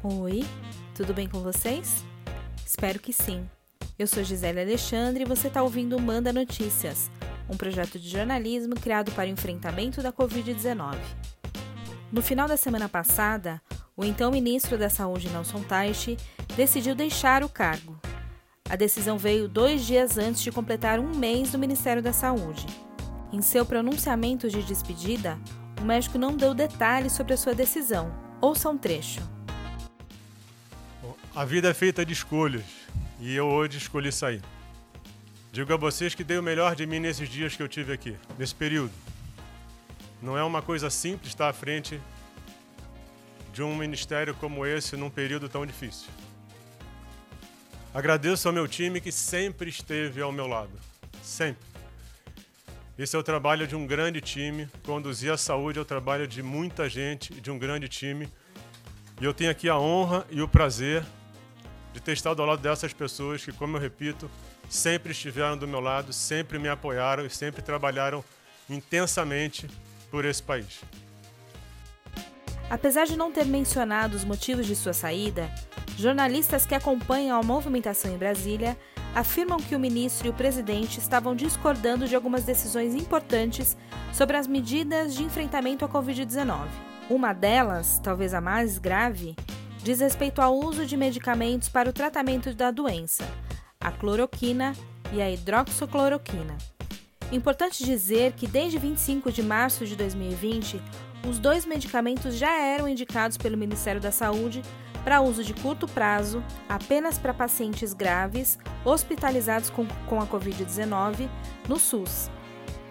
Oi, tudo bem com vocês? Espero que sim. Eu sou Gisele Alexandre e você está ouvindo Manda Notícias, um projeto de jornalismo criado para o enfrentamento da Covid-19. No final da semana passada, o então ministro da Saúde, Nelson Teich, decidiu deixar o cargo. A decisão veio dois dias antes de completar um mês no Ministério da Saúde. Em seu pronunciamento de despedida, o médico não deu detalhes sobre a sua decisão. Ouça um trecho. A vida é feita de escolhas e eu hoje escolhi sair. Digo a vocês que dei o melhor de mim nesses dias que eu tive aqui, nesse período. Não é uma coisa simples estar à frente de um ministério como esse num período tão difícil. Agradeço ao meu time que sempre esteve ao meu lado. Sempre. Esse é o trabalho de um grande time. Conduzir a saúde é o trabalho de muita gente, de um grande time. E eu tenho aqui a honra e o prazer de ter estado ao lado dessas pessoas que, como eu repito, sempre estiveram do meu lado, sempre me apoiaram e sempre trabalharam intensamente por esse país. Apesar de não ter mencionado os motivos de sua saída, jornalistas que acompanham a movimentação em Brasília afirmam que o ministro e o presidente estavam discordando de algumas decisões importantes sobre as medidas de enfrentamento à Covid-19. Uma delas, talvez a mais grave, diz respeito ao uso de medicamentos para o tratamento da doença, a cloroquina e a hidroxicloroquina. Importante dizer que desde 25 de março de 2020, os dois medicamentos já eram indicados pelo Ministério da Saúde para uso de curto prazo, apenas para pacientes graves hospitalizados com, com a Covid-19 no SUS.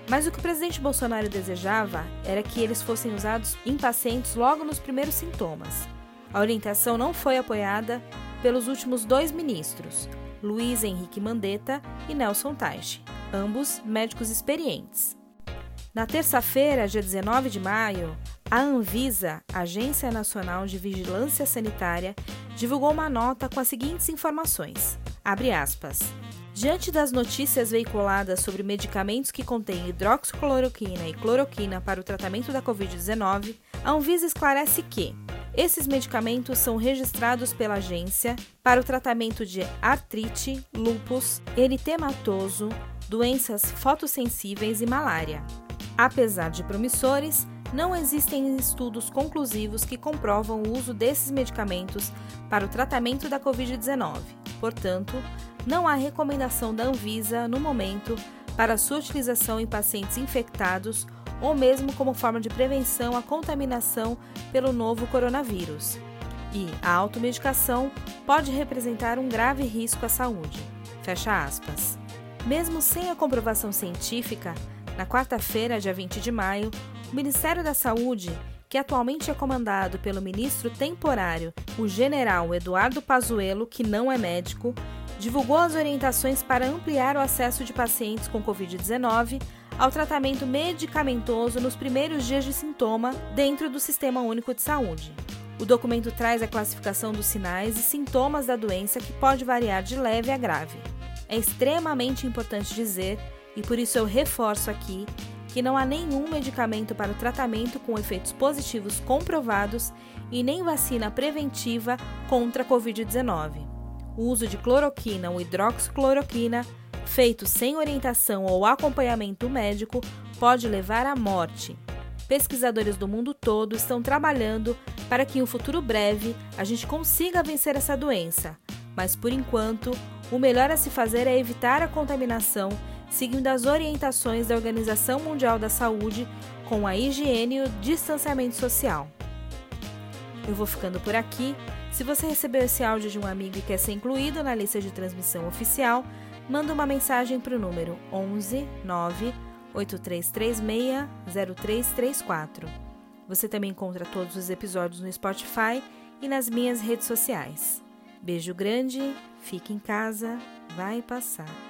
Mas o que o presidente Bolsonaro desejava era que eles fossem usados em pacientes logo nos primeiros sintomas. A orientação não foi apoiada pelos últimos dois ministros, Luiz Henrique Mandetta e Nelson Teich, ambos médicos experientes. Na terça-feira, dia 19 de maio, a Anvisa, Agência Nacional de Vigilância Sanitária, divulgou uma nota com as seguintes informações. Abre aspas. Diante das notícias veiculadas sobre medicamentos que contêm hidroxicloroquina e cloroquina para o tratamento da Covid-19, a Anvisa esclarece que esses medicamentos são registrados pela agência para o tratamento de artrite, lúpus, eritematoso, doenças fotossensíveis e malária. Apesar de promissores, não existem estudos conclusivos que comprovam o uso desses medicamentos para o tratamento da Covid-19. Portanto, não há recomendação da Anvisa, no momento, para sua utilização em pacientes infectados ou mesmo como forma de prevenção à contaminação pelo novo coronavírus. E a automedicação pode representar um grave risco à saúde. Fecha aspas. Mesmo sem a comprovação científica, na quarta-feira, dia 20 de maio, o Ministério da Saúde, que atualmente é comandado pelo ministro temporário, o general Eduardo Pazuello, que não é médico, divulgou as orientações para ampliar o acesso de pacientes com Covid-19 ao tratamento medicamentoso nos primeiros dias de sintoma dentro do Sistema Único de Saúde. O documento traz a classificação dos sinais e sintomas da doença que pode variar de leve a grave. É extremamente importante dizer, e por isso eu reforço aqui, que não há nenhum medicamento para o tratamento com efeitos positivos comprovados e nem vacina preventiva contra a Covid-19. O uso de cloroquina ou hidroxicloroquina feito sem orientação ou acompanhamento médico, pode levar à morte. Pesquisadores do mundo todo estão trabalhando para que em um futuro breve a gente consiga vencer essa doença, mas por enquanto, o melhor a se fazer é evitar a contaminação, seguindo as orientações da Organização Mundial da Saúde com a higiene e o distanciamento social. Eu vou ficando por aqui. Se você recebeu esse áudio de um amigo e quer ser incluído na lista de transmissão oficial, manda uma mensagem para o número 11 9 8336 0334. Você também encontra todos os episódios no Spotify e nas minhas redes sociais. Beijo grande, fique em casa, vai passar.